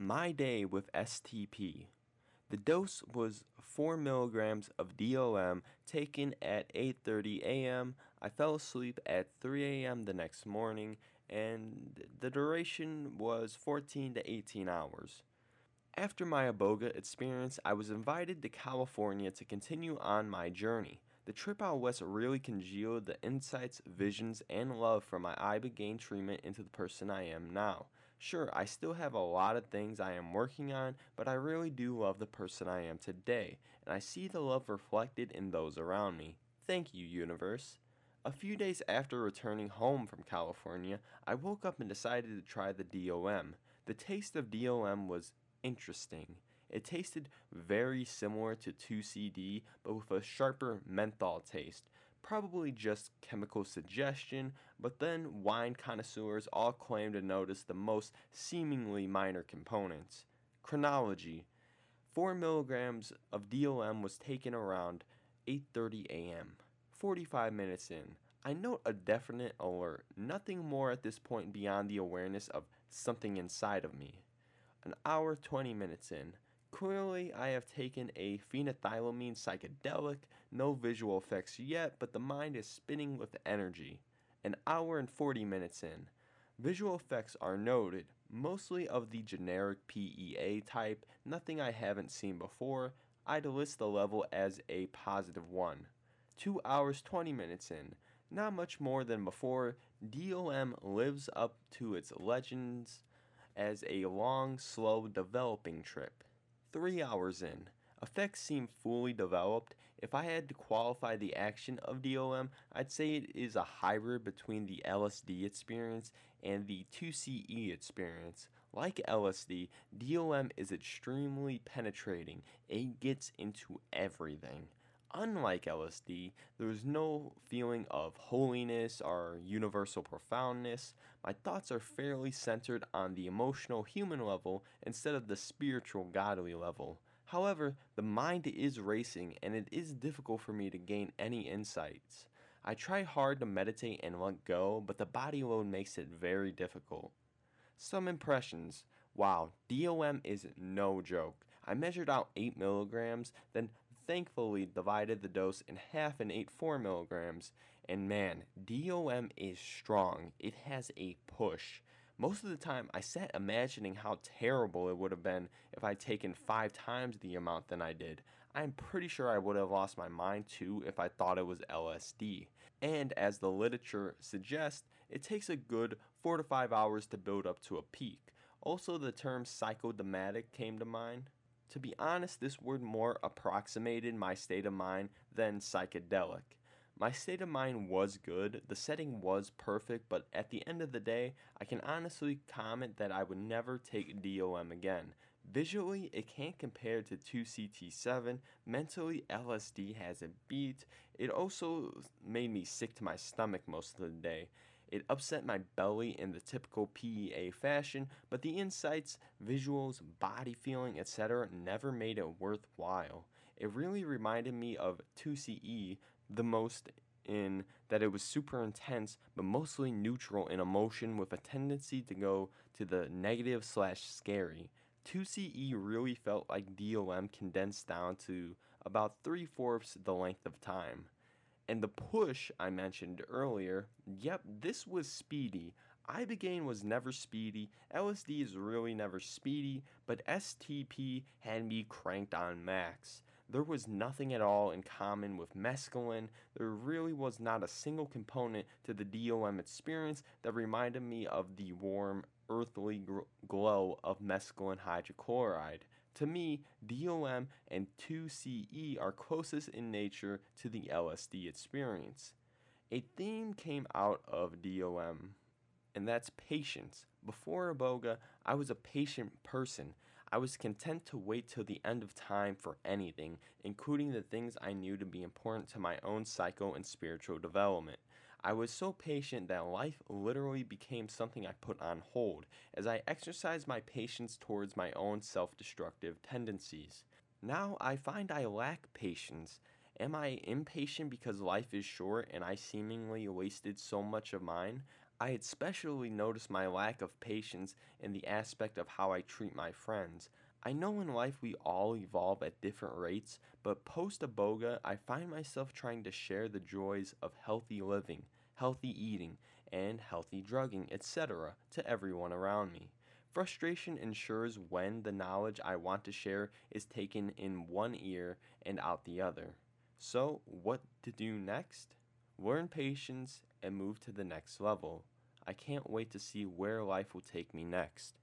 My day with STP. The dose was 4 milligrams of DOM taken at 8:30 a.m. I fell asleep at 3 a.m. the next morning and the duration was 14 to 18 hours. After my Iboga experience, I was invited to California to continue on my journey. The trip out west really congealed the insights, visions, and love from my Ibogaine treatment into the person I am now. Sure, I still have a lot of things I am working on, but I really do love the person I am today, and I see the love reflected in those around me. Thank you, universe. A few days after returning home from California, I woke up and decided to try the DOM. The taste of DOM was interesting. It tasted very similar to 2CD, but with a sharper menthol taste. Probably just chemical suggestion, but then wine connoisseurs all claim to notice the most seemingly minor components. Chronology 4 milligrams of DOM was taken around 8:30 a.m. 45 minutes in. I note a definite alert, nothing more at this point beyond the awareness of something inside of me. An hour 20 minutes in. Clearly, I have taken a phenethylamine psychedelic, no visual effects yet, but the mind is spinning with energy. An hour and 40 minutes in. Visual effects are noted, mostly of the generic PEA type, nothing I haven't seen before. I'd list the level as a positive 1. 2 hours 20 minutes in. Not much more than before, DOM lives up to its legends as a long, slow developing trip. Three hours in. Effects seem fully developed. If I had to qualify the action of DOM, I'd say it is a hybrid between the LSD experience and the 2CE experience. Like LSD, DOM is extremely penetrating. It gets into everything. Unlike LSD, there is no feeling of holiness or universal profoundness. My thoughts are fairly centered on the emotional human level instead of the spiritual godly level. However, the mind is racing and it is difficult for me to gain any insights. I try hard to meditate and let go, but the body load makes it very difficult. Some impressions. Wow, DOM is no joke. I measured out 8 milligrams, then thankfully divided the dose in half and ate 4 milligrams. And man, DOM is strong. It has a push. Most of the time, I sat imagining how terrible it would have been if I'd taken five times the amount than I did. I'm pretty sure I would have lost my mind too if I thought it was LSD. And as the literature suggests, it takes a good 4 to 5 hours to build up to a peak. Also, the term psychodymatic came to mind. To be honest, this word more approximated my state of mind than psychedelic. My state of mind was good, the setting was perfect, but at the end of the day, I can honestly comment that I would never take DOM again. Visually, it can't compare to 2CT7. Mentally, LSD has a beat. It also made me sick to my stomach most of the day. It upset my belly in the typical PEA fashion, but the insights, visuals, body feeling, etc. never made it worthwhile. It really reminded me of 2CE the most in that it was super intense but mostly neutral in emotion with a tendency to go to the negative slash scary. 2CE really felt like DOM condensed down to about three fourths the length of time. And the push I mentioned earlier, yep, this was speedy. Ibogaine was never speedy, LSD is really never speedy, but STP had me cranked on max. There was nothing at all in common with mescaline. There really was not a single component to the DOM experience that reminded me of the warm, earthly glow of mescaline hydrochloride. To me, DOM and 2CE are closest in nature to the LSD experience. A theme came out of DOM, and that's patience. Before Iboga, I was a patient person. I was content to wait till the end of time for anything, including the things I knew to be important to my own psycho and spiritual development. I was so patient that life literally became something I put on hold as I exercised my patience towards my own self destructive tendencies. Now I find I lack patience. Am I impatient because life is short and I seemingly wasted so much of mine? I had especially noticed my lack of patience in the aspect of how I treat my friends. I know in life we all evolve at different rates, but post Iboga, I find myself trying to share the joys of healthy living, healthy eating, and healthy drugging, etc., to everyone around me. Frustration ensures when the knowledge I want to share is taken in one ear and out the other. So, what to do next? Learn patience and move to the next level. I can't wait to see where life will take me next.